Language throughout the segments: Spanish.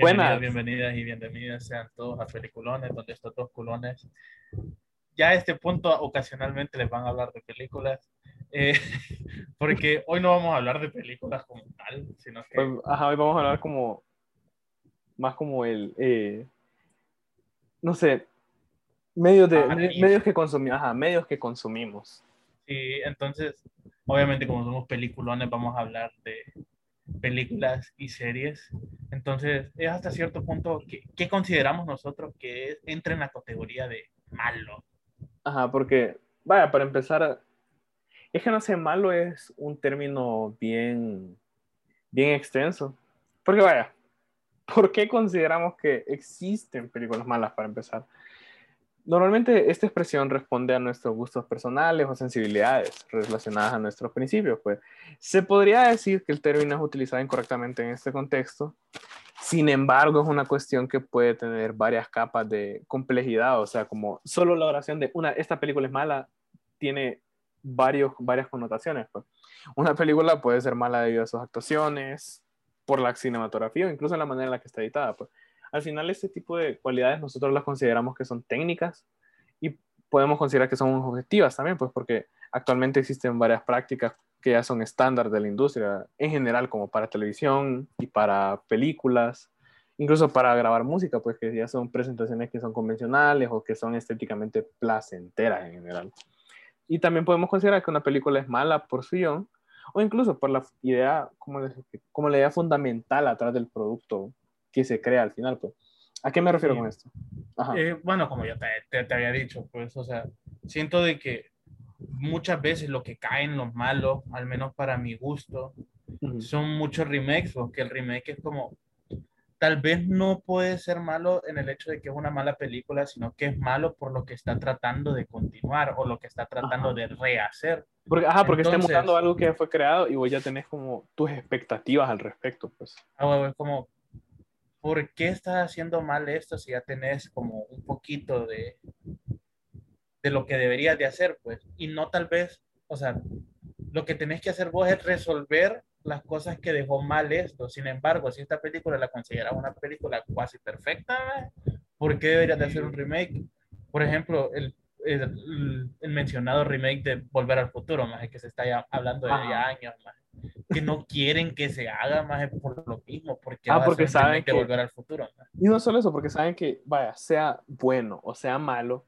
Buenas. Bienvenidas y bienvenidas sean todos a Peliculones, donde estos dos culones ya a este punto ocasionalmente les van a hablar de películas, eh, porque hoy no vamos a hablar de películas como tal, sino que... Pues, ajá, hoy vamos a hablar como, más como el, eh, no sé, medios, de, medios, que consumimos, ajá, medios que consumimos. Sí, entonces, obviamente como somos peliculones, vamos a hablar de películas y series. Entonces, es hasta cierto punto que, consideramos nosotros que entra en la categoría de malo. Ajá, porque, vaya, para empezar, es que no sé, malo es un término bien, bien extenso. Porque, vaya, ¿por qué consideramos que existen películas malas para empezar? Normalmente esta expresión responde a nuestros gustos personales o sensibilidades relacionadas a nuestros principios. Pues se podría decir que el término es utilizado incorrectamente en este contexto. Sin embargo, es una cuestión que puede tener varias capas de complejidad. O sea, como solo la oración de una, esta película es mala, tiene varios, varias connotaciones. Pues. Una película puede ser mala debido a sus actuaciones, por la cinematografía o incluso la manera en la que está editada. Pues al final este tipo de cualidades nosotros las consideramos que son técnicas y podemos considerar que son objetivas también, pues porque actualmente existen varias prácticas que ya son estándar de la industria en general, como para televisión y para películas, incluso para grabar música, pues que ya son presentaciones que son convencionales o que son estéticamente placenteras en general. Y también podemos considerar que una película es mala por su guion o incluso por la idea, como, como la idea fundamental atrás del producto que se crea al final, pues. ¿A qué me refiero con esto? Eh, bueno, como ya te, te, había dicho, pues, o sea, siento de que muchas veces lo que cae en los malos, al menos para mi gusto, son muchos remakes, porque el remake es como, tal vez no puede ser malo en el hecho de que es una mala película, sino que es malo por lo que está tratando de continuar o lo que está tratando de rehacer. Porque, ajá, porque está mutando algo que fue creado y vos ya tenés como tus expectativas al respecto, pues. Ah, es como, ¿por qué estás haciendo mal esto si ya tenés como un poquito de, de lo que deberías de hacer, pues? Y no tal vez, o sea, lo que tenés que hacer vos es resolver las cosas que dejó mal esto. Sin embargo, si esta película la consideras una película casi perfecta, ¿por qué deberías de hacer un remake? Por ejemplo, el, el, mencionado remake de Volver al Futuro, más que se está ya hablando de ya años, más que no quieren que se haga más por lo mismo, porque, ah, porque saben que volver al futuro. Y no solo eso, porque saben que, vaya, sea bueno o sea malo,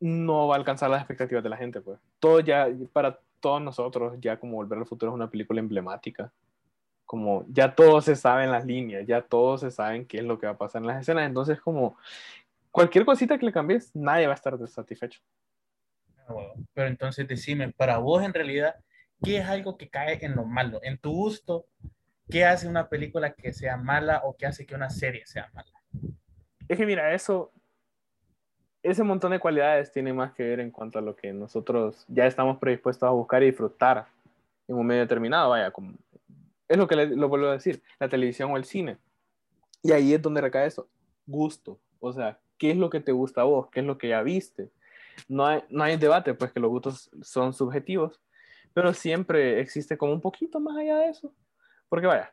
no va a alcanzar las expectativas de la gente, pues. Todo ya, para todos nosotros, ya como Volver al futuro es una película emblemática. Como ya todos se saben las líneas, ya todos se saben qué es lo que va a pasar en las escenas. Entonces, como cualquier cosita que le cambies, nadie va a estar satisfecho. Ah, pero entonces decime, para vos en realidad, ¿qué es algo que cae en lo malo? En tu gusto, ¿qué hace una película que sea mala o qué hace que una serie sea mala? Es que mira, eso, ese montón de cualidades tiene más que ver en cuanto a lo que nosotros ya estamos predispuestos a buscar y disfrutar en un medio determinado, vaya, es lo que le, lo vuelvo a decir, la televisión o el cine. Y ahí es donde recae eso, gusto, o sea, ¿qué es lo que te gusta a vos? ¿Qué es lo que ya viste? No hay, no hay debate, pues que los gustos son subjetivos, pero siempre existe como un poquito más allá de eso. Porque vaya,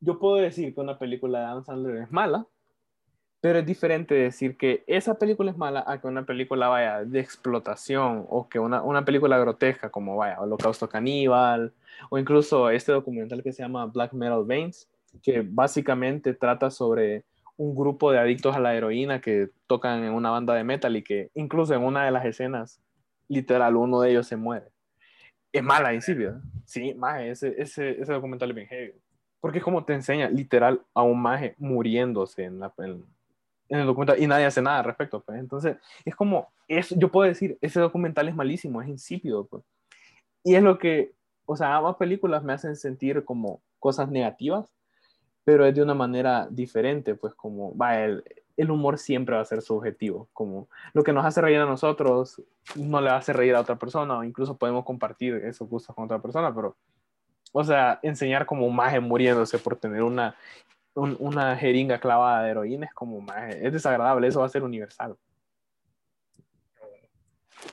yo puedo decir que una película de Adam Sandler es mala, pero es diferente decir que esa película es mala a que una película vaya de explotación o que una, una película grotesca como vaya Holocausto Caníbal o incluso este documental que se llama Black Metal Veins, que básicamente trata sobre un grupo de adictos a la heroína que tocan en una banda de metal y que incluso en una de las escenas, literal, uno de ellos se muere es mala, insípida. Sí, maje, ese, ese, ese documental es bien heavy. Porque es como te enseña literal a un maje muriéndose en, la, en, el documental y nadie hace nada al respecto. Pues. Entonces, es como, es, yo puedo decir, ese documental es malísimo, es insípido. Pues. Y es lo que, o sea, ambas películas me hacen sentir como cosas negativas, pero es de una manera diferente, pues como, va, el, el humor siempre va a ser subjetivo, como lo que nos hace reír a nosotros no le hace reír a otra persona, o incluso podemos compartir esos gustos con otra persona, pero, o sea, enseñar como un maje muriéndose por tener una, una jeringa clavada de heroína es como maje, es desagradable, eso va a ser universal.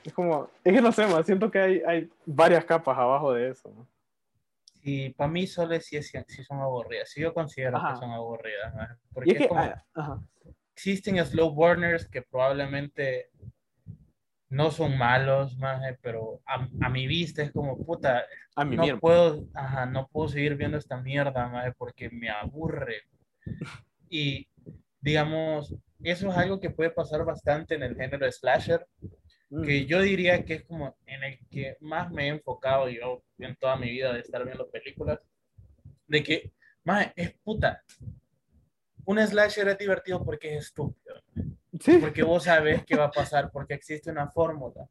Es como, es que no sé, siento que hay, hay varias capas abajo de eso. Sí, para mí solo sí, sí son aburridas. Sí, yo considero Ajá. que son aburridas. maje, Y Porque es que, es como- ah, ajá. Existen slow burners que probablemente no son malos, maje, pero a, a mi vista es como, puta, a mí no mismo. puedo, ajá, no puedo seguir viendo esta mierda, maje, porque me aburre. Y, digamos, eso es algo que puede pasar bastante en el género de slasher, Mm. que yo diría que es como en el que más me he enfocado yo en toda mi vida de estar viendo películas, de que, maje, es puta. Un slasher es divertido porque es estúpido Sí. porque vos sabes qué va a pasar, porque existe una fórmula.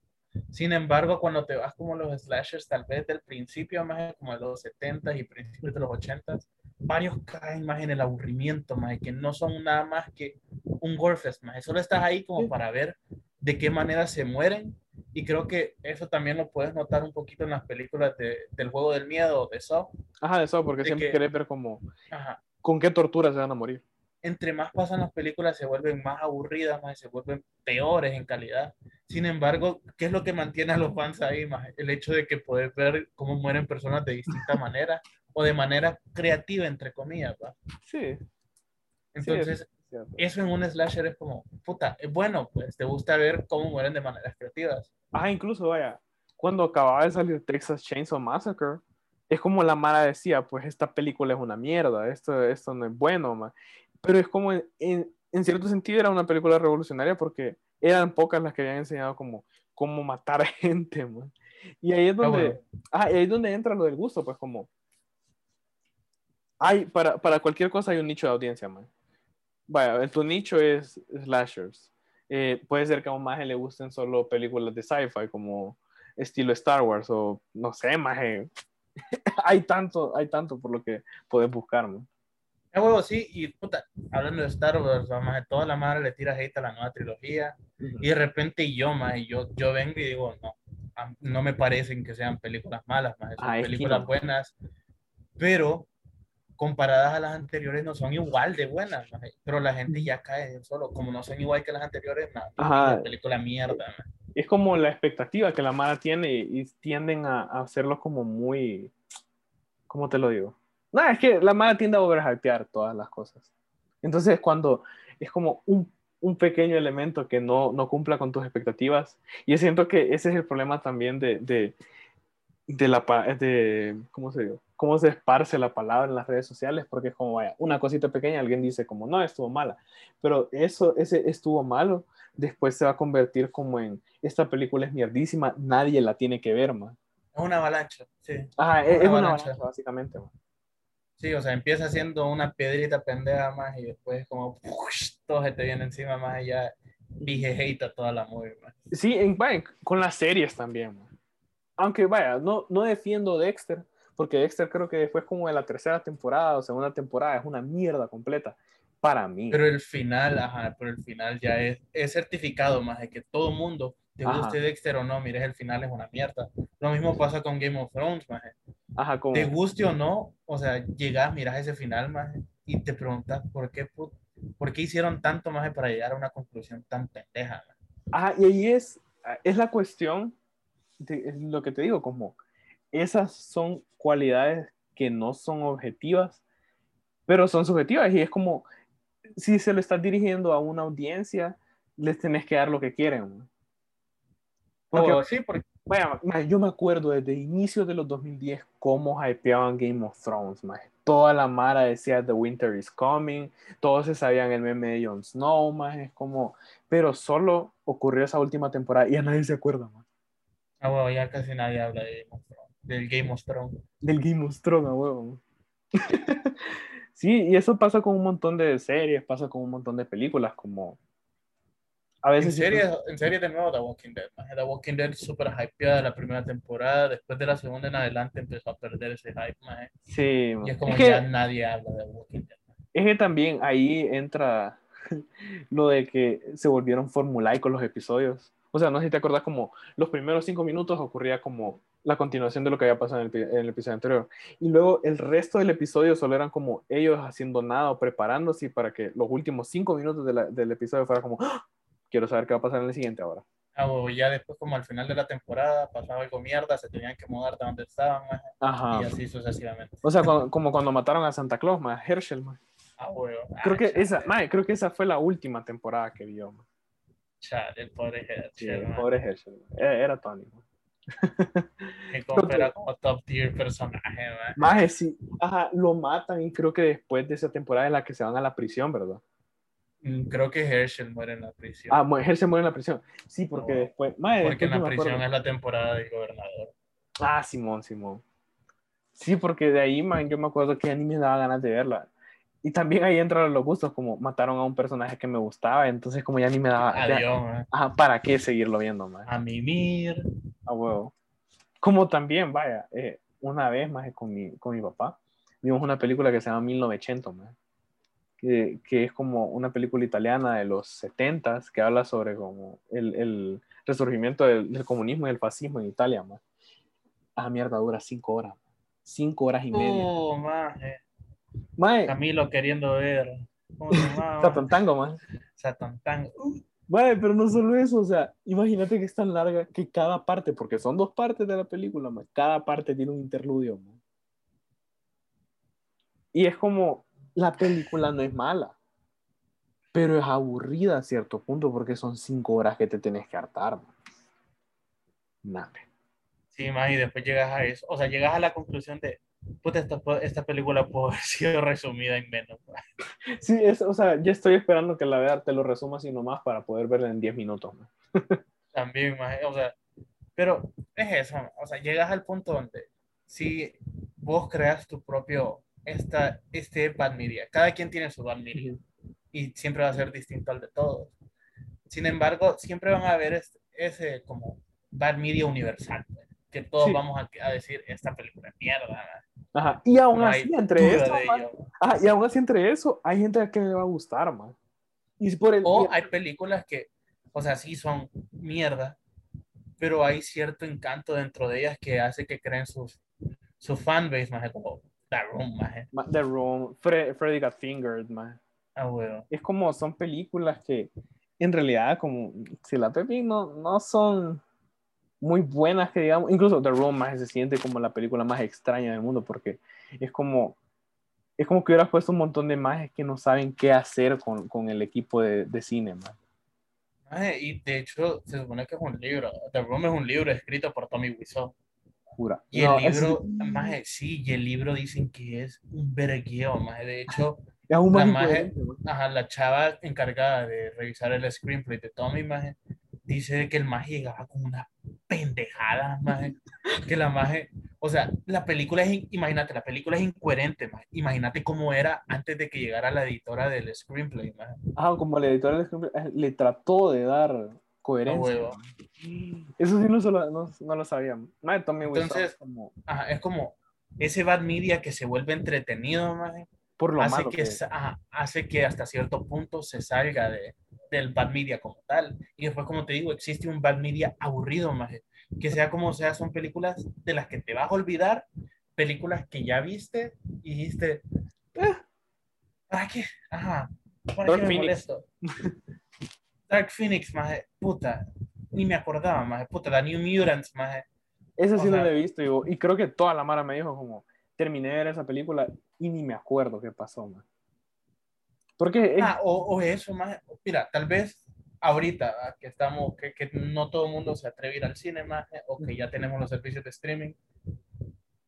Sin embargo, cuando te vas como los slashers, tal vez del principio, más como de los 70 y principios de los 80, varios caen más en el aburrimiento, más que no son nada más que un gorefest, más solo estás ahí como para ver de qué manera se mueren. Y creo que eso también lo puedes notar un poquito en las películas de, del juego del miedo, de Saw. Ajá, eso, porque de siempre que- querés ver como Ajá. con qué tortura se van a morir. Entre más pasan las películas se vuelven más aburridas, más se vuelven peores en calidad. Sin embargo, ¿qué es lo que mantiene a los fans ahí? Más el hecho de que puedes ver cómo mueren personas de distinta manera o de manera creativa, entre comillas. ¿va? Sí. Entonces, es eso en un slasher es como, puta, es bueno, pues te gusta ver cómo mueren de maneras creativas. Ajá, incluso, vaya, cuando acababa de salir Texas Chainsaw Massacre, es como la Mara decía, pues esta película es una mierda, esto, esto no es bueno, ma. Pero es como, en, en, en cierto sentido era una película revolucionaria porque eran pocas las que habían enseñado como cómo matar a gente, y ahí es Ah, donde, bueno. ajá, y ahí es donde entra lo del gusto, pues como, hay, para, para cualquier cosa hay un nicho de audiencia, man. Vaya, tu nicho es slashers. Eh, puede ser que a un maje le gusten solo películas de sci-fi como estilo Star Wars o no sé, maje. hay tanto, hay tanto por lo que puedes buscar, man. A huevo, sí, y puta, hablando de Star Wars, maje, toda la madre le tira hate a la nueva trilogía. Y de repente yo, más, yo, yo vengo y digo, no, no me parecen que sean películas malas, más, son Ah, películas no. buenas, pero comparadas a las anteriores no son igual de buenas, maje. pero la gente ya cae solo, como no son igual que las anteriores, nada, película mierda, maje. Es como la expectativa que la Mara tiene y, y tienden a, a hacerlo como muy, ¿cómo te lo digo? No, es que la Mara tiende a overhypear todas las cosas. Entonces, cuando es como un, un pequeño elemento que no, no cumpla con tus expectativas, y yo siento que ese es el problema también de, de, de la, de, ¿cómo se digo? Cómo se esparce la palabra en las redes sociales, porque es como, vaya, una cosita pequeña, alguien dice como, no, estuvo mala, pero eso, ese estuvo malo, después se va a convertir como en, esta película es mierdísima, nadie la tiene que ver, man. Es una avalancha, sí. Ajá, es, Una es una avalancha. avalancha, básicamente, man. Sí, o sea, empieza siendo una piedrita pendeja más y después como ¡push! todo se te viene encima más y ya dije hate a toda la movie, más. Sí, en, vaya, con las series también, man. Aunque, vaya, no, no defiendo Dexter, porque Dexter creo que después como de la tercera temporada o segunda temporada es una mierda completa para mí. Pero el final, ajá, pero el final ya es, es certificado más de que todo mundo, te guste Dexter o no, mires, el final es una mierda. Lo mismo pasa con Game of Thrones, más. Ajá, como... Te guste o no, o sea, llegas, miras ese final, más, y te preguntas por qué, por qué hicieron tanto más para llegar a una conclusión tan pendeja. maje? Ajá, y ahí es, es la cuestión, de, es lo que te digo, como esas son cualidades que no son objetivas, pero son subjetivas y es como, si se lo estás dirigiendo a una audiencia, les tenés que dar lo que quieren. Porque, O- sí, porque ma, yo me acuerdo desde inicios de los 2010 cómo hypeaban Game of Thrones. Toda la mara decía The Winter is Coming, todos se sabían el meme de Jon Snow, es como, pero solo ocurrió esa última temporada y ya nadie se acuerda, ma. ah, bueno, ya casi nadie habla de Game of Thrones, del Game of Thrones. Del Game of Thrones, a huevo. sí, y eso pasa con un montón de series, pasa con un montón de películas, como a En veces serie, en serie de nuevo The Walking Dead. The Walking Dead súper hypeada la primera temporada, después de la segunda en adelante empezó a perder ese hype, maje. sí, y es como es que, ya nadie habla de The Walking Dead. maje. es que también ahí entra lo de que se volvieron formulaicos los episodios. O sea, no sé si te acordás como los primeros cinco minutos ocurría como la continuación de lo que había pasado en el, en el episodio anterior. Y luego el resto del episodio solo eran como ellos haciendo nada o preparándose para que los últimos cinco minutos de la- del episodio fuera como, ¡Ah! Quiero saber qué va a pasar en el siguiente ahora. Ah, o ya después, como al final de la temporada, pasaba algo mierda, se tenían que mudar de donde estaban, maje, Ajá. y así sucesivamente. O sea, cuando- como cuando mataron a Santa Claus, más Herschel, más. Ah, huevo. Creo Ah, que chale, esa, creo que esa fue la última temporada que vio. mae. chale, el pobre Sí, Herschel, el maje, pobre Herschel. Era, era Tony. que era como top tier personaje. Maje, sí, ajá, lo matan y creo que después de esa temporada es la que se van a la prisión, ¿verdad? Mm, Creo que Herschel muere en la prisión. Ah, Herschel muere en la prisión. Sí, porque No. después, maje, porque en después la me acuerdo. prisión es la temporada del gobernador. Ah, Simón, Simón. Sí, porque de ahí, man, yo me acuerdo que ya ni me daba ganas de verla. Y también ahí entran los gustos, como mataron a un personaje que me gustaba, entonces como ya ni me daba... ya- Adiós, maje. ajá, ¿para qué seguirlo viendo, man? A mimir. A huevo. Como también, vaya, eh, una vez más con mi, con mi papá, vimos una película que se llama 1900, man, que, que es como una película italiana de los 70 que habla sobre como el, el resurgimiento del, del comunismo y el fascismo en Italia. Man. Ah, mierda, dura cinco horas. man. Cinco horas y media. Oh, maje. Mae, Camilo queriendo ver. Tatantango, man. Satantang. Mae, pero no solo eso, o sea, imagínate que es tan larga que cada parte, porque son dos partes de la película, man, cada parte tiene un interludio, man. Y es como, la película no es mala, pero es aburrida a cierto punto porque son cinco horas que te tenés que hartar, man. Pe. Sí, más y después llegas a eso. O sea, llegas a la conclusión de, puta, esta, esta película pudo haber sido resumida en menos. maje. Sí, es, o sea, ya estoy esperando que la vea, te lo resuma así nomás para poder verla en 10 minutos, man. También, maje, o sea, pero es eso, o sea, llegas al punto donde si vos creas tu propio, esta, este bad media, cada quien tiene su bad media y siempre va a ser distinto al de todos. Sin embargo, siempre van a haber este- ese como bad media universal, que todos Sí. vamos a, a decir, esta película es mierda. Ajá, y aún No así, entre eso, man, ajá, y aún así, entre eso, hay gente a que le va a gustar, man. Y por el, O hay películas que, o sea, sí son mierda, pero hay cierto encanto dentro de ellas que hace que creen sus, su fanbase, más como The Room, maje. Ma- The Room, Fre- Freddy Got Fingered, man. Ah, huevo. Es como, son películas que en realidad, como, si la Pepi no, no son muy buenas, que digamos, incluso The Room más se siente como la película más extraña del mundo, porque es como, es como que hubieras puesto un montón de mages que no saben qué hacer con, con el equipo de, de cine. Maje, y de hecho, se supone que es un libro. The Room es un libro escrito por Tommy Wiseau. Jura. Y No, el es- libro, maje, sí, y el libro dicen que es un vergueo, maje. De hecho, es la maje- ajá, la chava encargada de revisar el screenplay de Tommy, maje, dice que el maje llegaba con una pendejada, maje, que la maje, o sea, la película es, imagínate, la película es incoherente, maje, imagínate cómo era antes de que llegara la editora del screenplay, maje. Ah, como el editor del screenplay, eh, le trató de dar coherencia. Eso sí no, se lo- no, no lo sabía. Madre, Tommy Entonces- es como Ajá, es como ese bad media que se vuelve entretenido, maje, por lo hace malo que, que, sa- ajá, hace que hasta cierto punto se salga de, del bad media como tal. Y después, como te digo, existe un bad media aburrido, maje. Que sea como sea, son películas de las que te vas a olvidar, películas que ya viste y dijiste, "Eh, ¿para qué? Ajá, ¿para qué me molesto? Dark Phoenix, maje, puta, ni me acordaba, maje, puta, The New Mutants, maje. Esa sí o no sea- la he visto y, y creo que toda la mara me dijo como terminé de ver esa película y ni me acuerdo qué pasó, man. Porque es- Ah, o, o eso, más, mira, tal vez ahorita ah, que estamos, que, que no todo el mundo se atreve a ir al cine más, o que ya tenemos los servicios de streaming,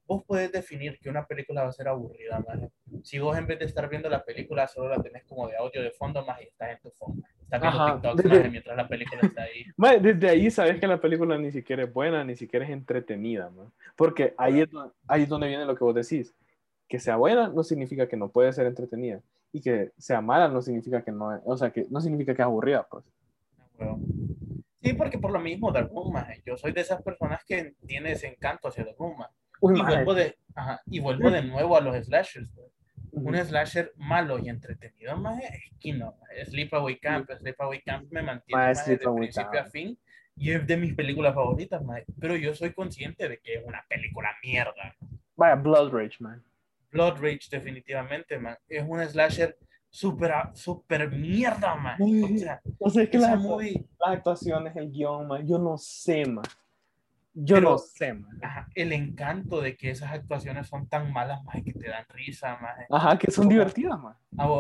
vos puedes definir que una película va a ser aburrida, más. Si vos en vez de estar viendo la película solo la tenés como de audio de fondo más y estás en tu maje. Estás viendo TikTok desde- mientras la película está ahí. Desde ahí sabes que la película ni siquiera es buena, ni siquiera es entretenida, man. Porque ahí es, ahí es donde viene lo que vos decís. Que sea buena no significa que no puede ser entretenida. Y que sea mala no significa que no es, o sea, que no significa que es aburrida, pues. Huevo. Sí, porque por lo mismo, Room, maje, yo soy de esas personas que tiene ese encanto hacia. Uy, y vuelvo de, ajá, y vuelvo de nuevo a los slashers, pues. Un slasher malo y entretenido, más es Kino. Sleepaway Camp, Sleepaway Camp me mantiene de principio Camp. a fin y es de mis películas favoritas, maje. pero yo soy consciente de que es una película mierda. Vaya, Blood Rage, man. Blood Rage definitivamente, man. es un slasher súper, súper mierda, man. O sea, O sea, es que las, movie, las actuaciones, el guion, man, yo no sé, man. Yo Pero- no sé, man. ajá, el encanto de que esas actuaciones son tan malas, más que te dan risa, más Ajá, que son divertidas, man.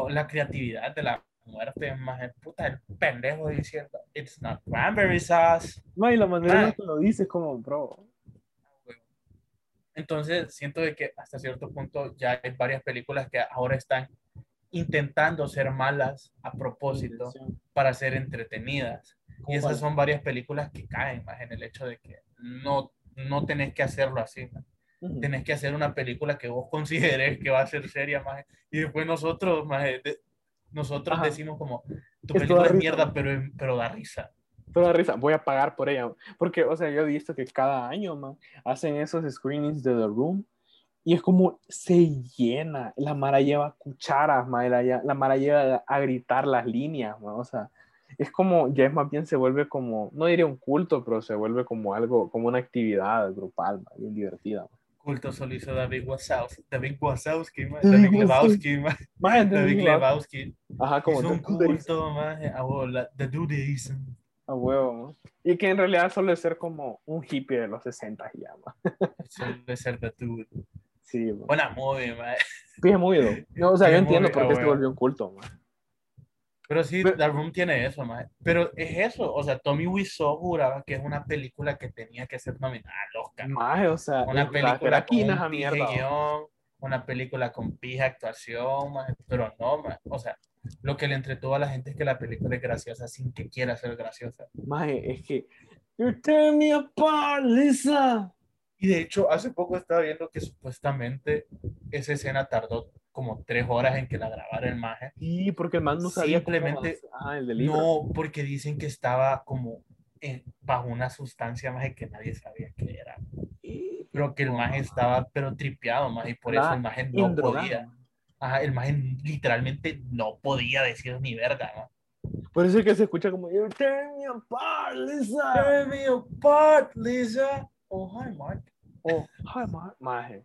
la creatividad de la muerte, más puta, el pendejo diciendo, it's not cranberry sauce. No, y la manera en la que lo dices, como, bro. Entonces, siento de que hasta cierto punto ya hay varias películas que ahora están intentando ser malas a propósito para ser entretenidas. Y esas son varias películas que caen más en el hecho de que no, no tenés que hacerlo así. man. Ujú. Tenés que hacer una película que vos consideres que va a ser seria más. Y después nosotros, más, nosotros Ajá. decimos como, tu Esto película es mierda, pero, pero da risa. Pero da risa, voy a pagar por ella. Porque, o sea, yo he visto que cada año, man, hacen esos screenings de The Room y es como se llena. La Mara lleva cucharas, man, la, la Mara lleva a gritar las líneas, man, o sea, es como, ya es más bien se vuelve como, no diría un culto, pero se vuelve como algo, como una actividad grupal, man, bien divertida. man. Culto solo hizo David Wazowski, David Wazowski, man, David David Lebowski, David entonces, Lebowski. Ajá, como Hizo un culto, la- The Dudeism. a huevo. Y que en realidad suele ser como un hippie de los 60 y ya. Suele ser The Dude. Sí. Buena movie, man. Bien. No, o sea, yo entiendo por qué se volvió un culto, man. Pero sí, Pero- The Room tiene eso, man. Pero es eso, o sea, Tommy Wiseau juraba que es una película que tenía que ser nominada al Oscar. Maje, o sea, Una película con un mierda. guion, una película con pija actuación, man. pero no, man. o sea, lo que le entretuvo a la gente es que la película es graciosa sin que quiera ser graciosa. Maje, es que. You're tearing me apart, Lisa. Y de hecho, hace poco estaba viendo que supuestamente esa escena tardó como tres horas en que la grabara el maje. Sí, porque el man no sabía Simplemente- cómo. Ah, el. No, porque dicen que estaba como en- bajo una sustancia más que nadie sabía qué era. Y- Pero que el maje estaba pero tripeado más y por eso Nada, el maje no podía. Ajá, el maje literalmente no podía decir ni verga, ¿no? Por eso es que se escucha como You're tearing me apart, Lisa. Tear me apart, Lisa. Oh, hi, Mark. Oh, hi, ma- maje.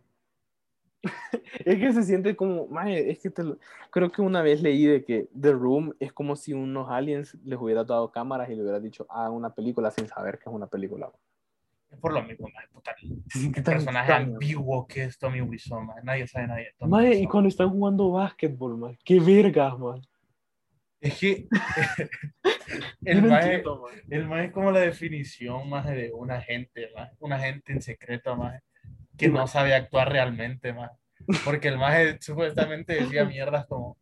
Es que se siente como, es que te lo- creo que una vez leí de que The Room es como si unos aliens les hubieran dado cámaras y le hubieran dicho, ah, una película sin saber que es una película. Es por lo mismo, maje, puta, qué personaje ambiguo que es Tommy Wiseau, maje. Nadie sabe nadie. Maje, y cuando están jugando básquetbol, man, qué vergas, man. Es que el no maje, entiendo, man. el maje es como la definición más de un agente, maje, un agente en secreto, más que no sabe actuar realmente, más porque el maje supuestamente decía mierdas como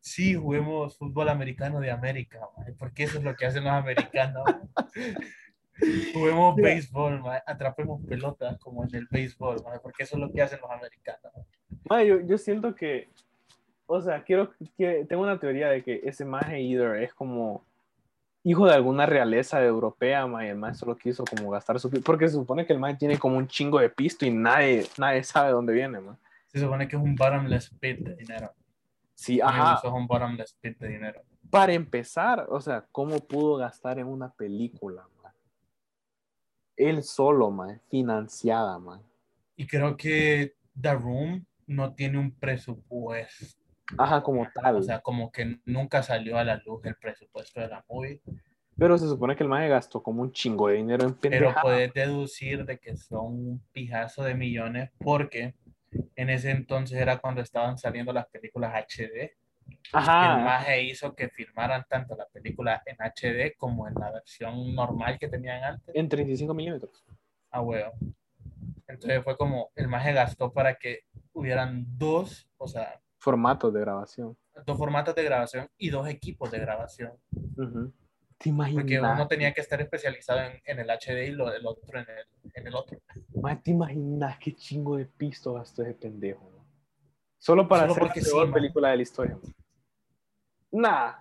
sí, juguemos fútbol americano de América, maje, porque eso es lo que hacen los americanos. Juguemos béisbol, maje, atrapemos pelotas como en el béisbol, maje, porque eso es lo que hacen los americanos. Yo, yo siento que, o sea, quiero que tengo una teoría de que ese maje either es como hijo de alguna realeza europea, maje, el maje solo quiso como gastar su porque se supone que el maje tiene como un chingo de pisto y nadie, nadie sabe dónde viene, man. Se supone que es un bottomless pit de dinero. Sí, ajá. Wiseau es un bottomless pit de dinero. Para empezar, o sea, ¿cómo pudo gastar en una película, man? Él solo, man, financiada, man. Y creo que The Room no tiene un presupuesto. Ajá, como tal. O sea, como que nunca salió a la luz el presupuesto de la movie. pero se supone que el maje gastó como un chingo de dinero en Pero pendejadas. puedes deducir de que son un pijazo de millones porque en ese entonces era cuando estaban saliendo las películas HD. El Ajá. maje hizo que firmaran tanto la película en HD como en la versión normal que tenían antes. En 35 milímetros. Ah, huevo. Entonces fue como el maje gastó para que hubieran dos, o sea, Formatos de grabación. dos formatos de grabación y dos equipos de grabación. Ujú. ¿Te imaginas? Porque uno tenía que estar especializado en, en el HD y lo, el otro en el, en el otro. Maje, ¿te imaginas qué chingo de pisto gastó ese pendejo? no? Solo para Solo hacer la porque peor película de la historia. Nah.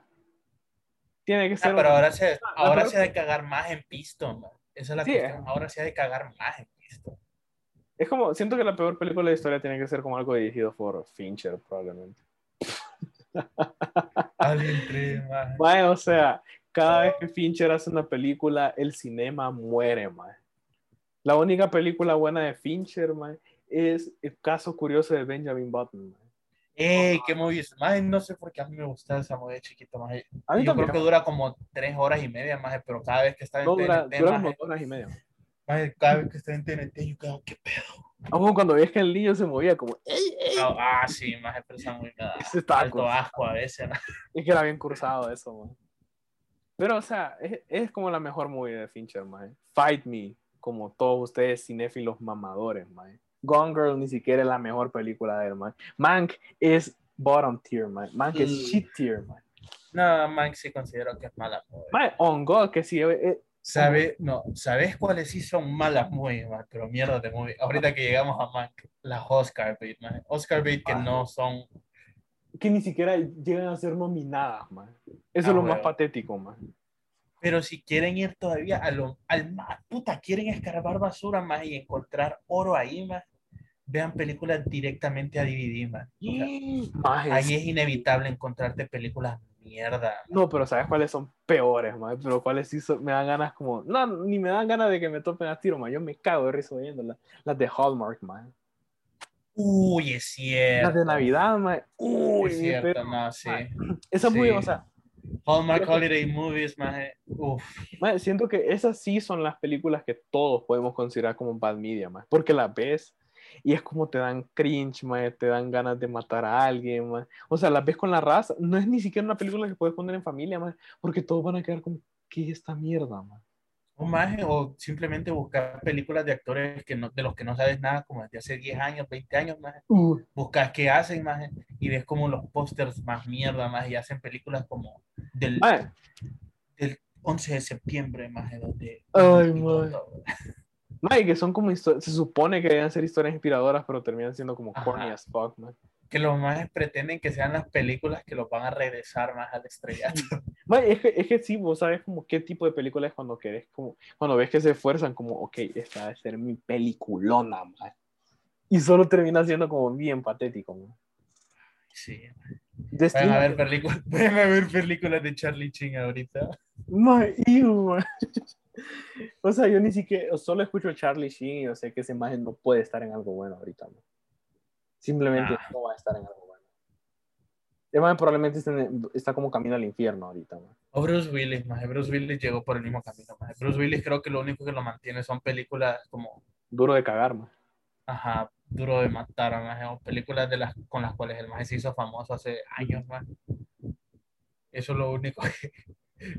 Tiene que Ah, ser. pero una- ahora se, la ahora se ha de cagar más en pisto, man. Esa es la Sí, cuestión. eh. Ahora se ha de cagar más en pisto. Es como, siento que la peor película de la historia tiene que ser como algo dirigido por Fincher, probablemente. Alien 3, man. Mae, o sea, cada vez que Fincher hace una película, el cinema muere, mae. La única película buena de Fincher, mae, es El caso curioso de Benjamin Button, mae. ¡Ey! ¡Qué movie! Más no sé por qué a mí me gusta esa movie chiquito. Más. A mí Yo también. creo que dura como tres horas y media más, pero cada vez que está en No, dura, TNT, dura como dos horas y media. Maje, cada vez que está en TNT, yo quedo, ¿qué pedo? Aún cuando ves que el niño se movía como, ¡ey, ey! Ah, ah, sí, más, pero esa muy me da Ese estaba alto asco a veces. ¿no? Es que era bien cursado eso, man. Pero, o sea, es, es como la mejor movie de Fincher, man. Fight Me, como todos ustedes cinéfilos mamadores, man. Gone Girl ni siquiera es la mejor película de él, man. Mank es bottom tier, man. Mank es Mm. shit tier, man. No, man, sí considero que es mala. Man, On God, que sí, eh, eh, ¿Sabe? No, ¿sabes cuáles sí son malas movies, man? Pero mierda de movie. Ahorita que llegamos a Mank, las Oscar bait, man. Oscar bait que Ah. no son que ni siquiera llegan a ser nominadas, man. Eso Ah, es lo más huevo. patético, man. Pero si quieren ir todavía a lo, al más, puta, quieren escarbar basura más y encontrar oro ahí más, vean películas directamente a DVD más. O sea, ahí es inevitable encontrarte películas mierda. No, pero ¿sabes cuáles son peores, man? Pero cuáles sí son- me dan ganas como... No, ni me dan ganas de que me topen a tiro, man. Yo me cago de risa viéndolas. Las de Hallmark, man. Uy, es cierto. Las de Navidad, man. Uy, Es cierto, pero, no, sí. man, Esa Sí. muy, o sea, Hallmark Holiday Movies, más. Uf. man, siento que esas sí son las películas que todos podemos considerar como bad media, man. Porque las ves y es como te dan cringe, man. Te dan ganas de matar a alguien, man. O sea, las ves con la raza. No es ni siquiera una película que puedes poner en familia, man. Porque todos van a quedar como, ¿qué es esta mierda, man? O más, o simplemente buscar películas de actores que no, de los que no sabes nada, como desde hace 10 años, 20 años más. Uh, Buscas qué hacen más y ves como los pósters más mierda más y hacen películas como del, del 11 de septiembre más de donde Ay, y man. Mae, que son como se supone que deben ser historias inspiradoras, pero terminan siendo como Ajá. corny as fuck, man. que los más pretenden que sean las películas que los van a regresar más al estrellato. Mae, es, que, es que sí, vos sabes como qué tipo de película es cuando querés, como, cuando ves que se esfuerzan, como, ok, esta debe ser mi peliculona, man. Y solo termina siendo como bien patético, man. Sí. Ver películas, de Charlie Chin ahorita. Mae, ew, man. O sea, yo ni siquiera, solo escucho a Charlie Sheen y yo sé que esa imagen no puede estar en algo bueno ahorita, man. Simplemente Nah. no va a estar en algo bueno. Man probablemente está, en- está como camino al infierno ahorita, man. O Bruce Willis, más. Bruce Willis llegó por el mismo camino, más. Bruce Willis creo que lo único que lo mantiene son películas como, Duro de cagar, man. ajá, duro de matar, más. Películas de las, con las cuales el más se hizo famoso hace años, más. Eso es lo único que,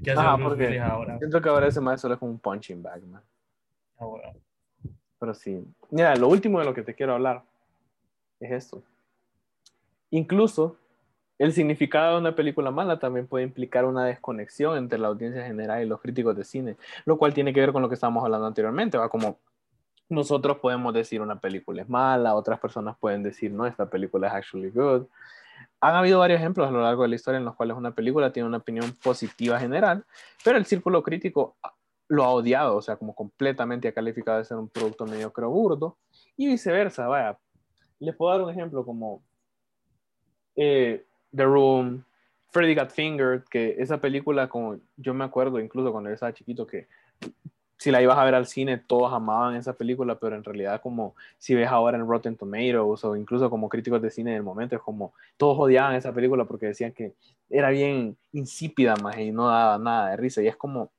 que hace Ah, porque- ahora. Siento que ahora ese man solo es como un punching bag, man. Ah, bueno. Pero sí. Mira, lo último de lo que te quiero hablar es esto. Incluso el significado de una película mala también puede implicar una desconexión entre la audiencia general y los críticos de cine, lo cual tiene que ver con lo que estábamos hablando anteriormente, va como nosotros podemos decir una película es mala, otras personas pueden decir no, esta película es actually good. Han habido varios ejemplos a lo largo de la historia en los cuales una película tiene una opinión positiva general, pero el círculo crítico lo ha odiado, o sea, como completamente ha calificado de ser un producto mediocre o burdo, y viceversa, vaya. Les puedo dar un ejemplo como eh, The Room, Freddy Got Fingered, que esa película, como yo me acuerdo incluso cuando yo estaba chiquito, que si la ibas a ver al cine, todos amaban esa película, pero en realidad como si ves ahora en Rotten Tomatoes o incluso como críticos de cine del momento, es como todos odiaban esa película porque decían que era bien insípida más y no daba nada de risa. Y es como,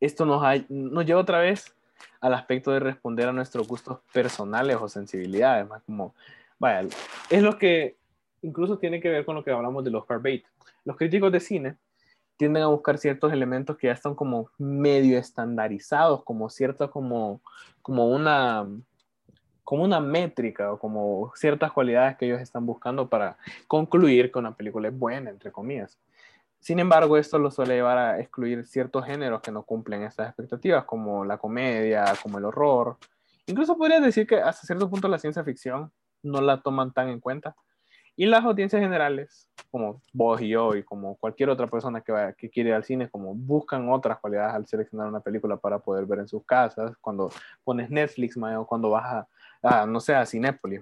esto nos, ha- nos lleva otra vez al aspecto de responder a nuestros gustos personales o sensibilidades, más como, vaya, es lo que incluso tiene que ver con lo que hablamos de los bait. Los críticos de cine tienden a buscar ciertos elementos que ya están como medio estandarizados, como cierta como, como una como una métrica o como ciertas cualidades que ellos están buscando para concluir que una película es buena, entre comillas. Sin embargo, esto lo suele llevar a excluir ciertos géneros que no cumplen estas expectativas, como la comedia, como el horror. Incluso podrías decir que hasta cierto punto la ciencia ficción no la toman tan en cuenta. Y las audiencias generales, como vos y yo y como cualquier otra persona que, vaya, que quiere ir al cine, como buscan otras cualidades al seleccionar una película para poder ver en sus casas, cuando pones Netflix, mae, o cuando vas a, a, no sé, a Cinépolis,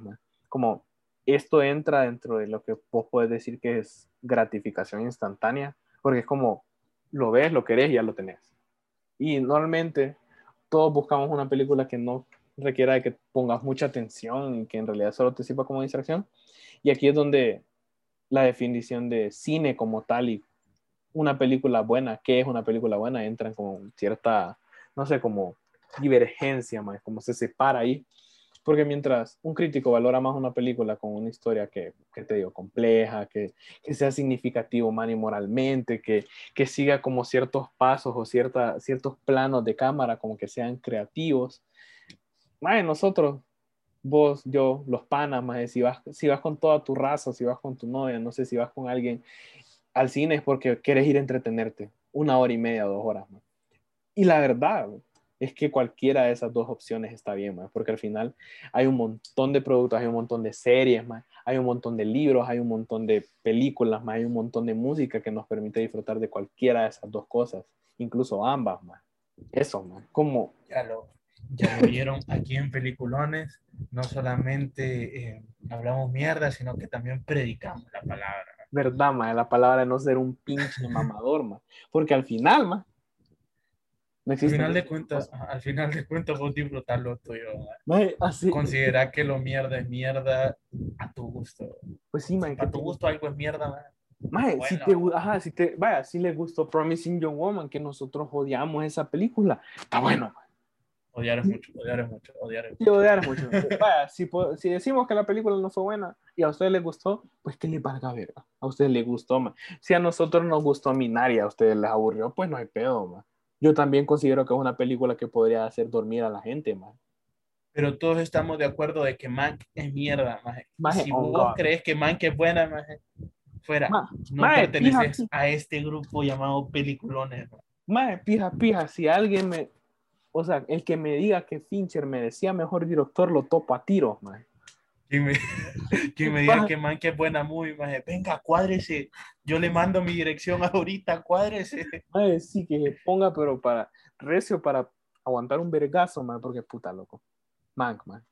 como esto entra dentro de lo que vos puedes decir que es gratificación instantánea, porque es como lo ves, lo querés y ya lo tenés. Y normalmente todos buscamos una película que no requiera de que pongas mucha atención y que en realidad solo te sirva como distracción. Y aquí es donde la definición de cine como tal y una película buena, qué es una película buena, entran con cierta, no sé, como divergencia, más como se separa ahí. Porque mientras un crítico valora más una película con una historia que, que te digo, compleja, que, que sea significativo man y moralmente, que, que siga como ciertos pasos o cierta, ciertos planos de cámara, como que sean creativos. Más nosotros, vos, yo, los panas, más si vas, si vas con toda tu raza, si vas con tu novia, no sé, si vas con alguien al cine es porque quieres ir a entretenerte una hora y media, dos horas. más. Y la verdad, es que cualquiera de esas dos opciones está bien, más, porque al final hay un montón de productos, hay un montón de series, más, hay un montón de libros, hay un montón de películas, más, hay un montón de música que nos permite disfrutar de cualquiera de esas dos cosas, incluso ambas, más. Eso, más, como... Ya lo, ya lo vieron aquí en Peliculones, no solamente eh, hablamos mierda, sino que también predicamos la palabra. Verdad, más, la palabra de no ser un pinche mamador, más, porque al final, más, no al final de cuentas, al final de cuentas vos disfrutar lo tuyo. así, Considera que lo mierda es mierda a tu gusto. Pues sí, man. A tu gusto algo es mierda, man. Mae, si te, ajá, si te, vaya, si le gustó Promising Young Woman, que nosotros odiamos esa película, está bueno, man. Odiar es mucho, odiar es mucho, odiar es mucho. Sí, odiar es mucho. vaya, si, si, decimos que la película no fue buena y a ustedes les gustó, pues que les valga verga. A ustedes les gustó, man. Si a nosotros nos gustó Minaria, a ustedes les aburrió, pues no hay pedo, man yo también considero que es una película que podría hacer dormir a la gente, man. Pero todos estamos de acuerdo de que Mank es mierda, maje. si oh vos crees que Mank es buena, maje, fuera. no perteneces a este grupo llamado peliculones. Maje, pija, pija, si alguien me... O sea, el que me diga que Fincher me decía mejor director, lo topo a tiros, maje. Quien me, me diga que man, que es buena movie, maje. venga, cuádrese. Yo le mando mi dirección ahorita, cuádrese. Maje, sí, que ponga, pero para recio, para aguantar un vergazo, man, porque puta loco. Man, man.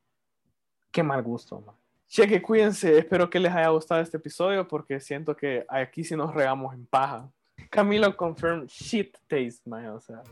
Qué mal gusto, man. Cheque, cuídense. Espero que les haya gustado este episodio porque siento que aquí sí nos regamos en paja. Camilo confirm shit taste, man, o sea.